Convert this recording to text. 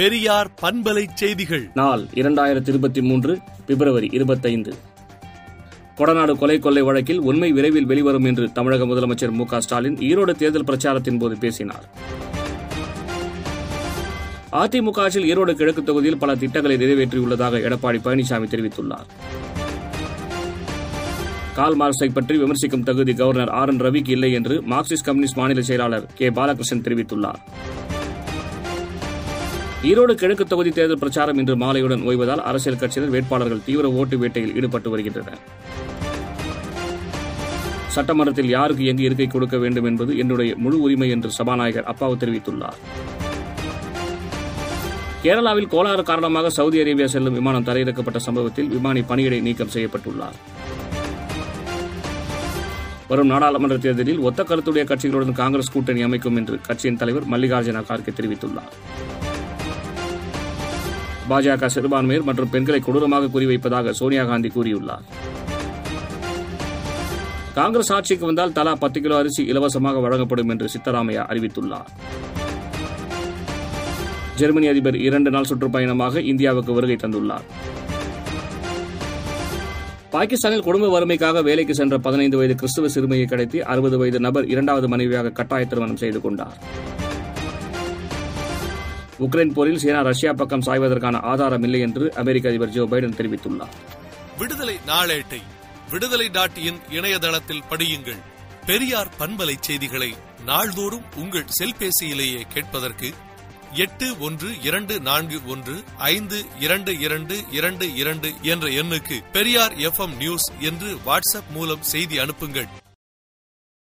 பெரியார் பண்பலை செய்திகள். நாள் இரண்டாயிரத்தி இருபத்தி மூன்று பிப்ரவரி இருபத்தைந்து. கொடநாடு கொலை கொள்ளை வழக்கில் உண்மை விரைவில் வெளிவரும் என்று தமிழக முதலமைச்சர் மு ஸ்டாலின் ஈரோடு தேர்தல் பிரச்சாரத்தின் போது பேசினார். அதிமுக ஆட்சியில் ஈரோடு கிழக்கு தொகுதியில் பல திட்டங்களை நிறைவேற்றியுள்ளதாக எடப்பாடி பழனிசாமி தெரிவித்துள்ளார். கால் மார்க்ஸை பற்றி விமர்சிக்கும் தகுதி கவர்னர் ஆர் என் ரவிக்கு இல்லை என்று மார்க்சிஸ்ட் கம்யூனிஸ்ட் மாநில செயலாளர் கே. பாலகிருஷ்ணன் தெரிவித்துள்ளார். ஈரோடு கிழக்கு தொகுதி தேர்தல் பிரச்சாரம் இன்று மாலையுடன் ஓய்வதால் அரசியல் கட்சியினர் வேட்பாளர்கள் தீவிர ஓட்டு வேட்டையில் ஈடுபட்டு வருகின்றனர். சட்டமன்றத்தில் யாருக்கு எங்கு இருக்கை கொடுக்க வேண்டும் என்பது என்னுடைய முழு உரிமை என்று சபாநாயகர் அப்பாவு தெரிவித்துள்ளார். கேரளாவில் கோளாறு காரணமாக சவுதி அரேபியா செல்லும் விமானம் தரையிறக்கப்பட்ட சம்பவத்தில் விமானி பணியிடை நீக்கம் செய்யப்பட்டுள்ளார். வரும் நாடாளுமன்ற தேர்தலில் ஒத்த கருத்துடைய கட்சிகளுடன் காங்கிரஸ் கூட்டணி அமைக்கும் என்று கட்சியின் தலைவர் மல்லிகார்ஜுன கார்கே தெரிவித்துள்ளார். பாஜக சிறுபான்மையர் மற்றும் பெண்களை கொடூரமாக குறிவைப்பதாக சோனியா காந்தி கூறியுள்ளார். காங்கிரஸ் ஆட்சிக்கு வந்தால் தலா பத்து கிலோ அரிசி இலவசமாக வழங்கப்படும் என்று சித்தராமையா அறிவித்துள்ளார். ஜெர்மனி அதிபர் இரண்டு நாள் சுற்றுப்பயணமாக இந்தியாவுக்கு வருகை தந்துள்ளார். பாகிஸ்தானில் குடும்ப வறுமைக்காக வேலைக்கு சென்ற பதினைந்து வயது கிறிஸ்துவ சிறுமியை கடத்தி அறுபது வயது நபர் இரண்டாவது மனைவியாக கட்டாய திருமணம் செய்து கொண்டார். உக்ரைன் போரில் சீனா ரஷ்யா பக்கம் சாய்வதற்கான ஆதாரம் இல்லை என்று அமெரிக்க அதிபர் ஜோ பைடன் தெரிவித்துள்ளார். விடுதலை நாளேட்டை விடுதலை டாட் இன் இணையதளத்தில் படியுங்கள். பெரியார் பண்பலை செய்திகளை நாள்தோறும் உங்கள் செல்பேசியிலேயே கேட்பதற்கு எட்டு ஒன்று இரண்டு நான்கு ஒன்று ஐந்து இரண்டு இரண்டு இரண்டு இரண்டு என்ற எண்ணுக்கு பெரியார் எஃப் நியூஸ் என்று வாட்ஸ்அப் மூலம் செய்தி அனுப்புங்கள்.